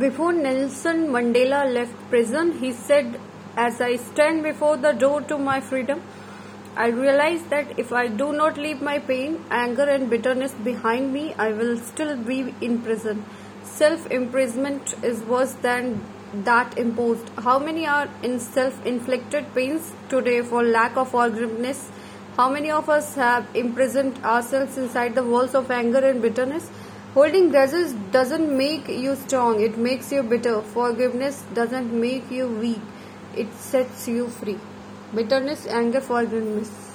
Before Nelson Mandela left prison, he said, As I stand before the door to my freedom, I realize that if I do not leave my pain, anger, and bitterness behind me, I will still be in prison. Self imprisonment is worse than that imposed. How many are in self inflicted pains today for lack of forgiveness? How many of us have imprisoned ourselves inside the walls of anger and bitterness? Holding grudges doesn't make you strong, it makes you bitter. Forgiveness doesn't make you weak, it sets you free. Bitterness, anger, forgiveness.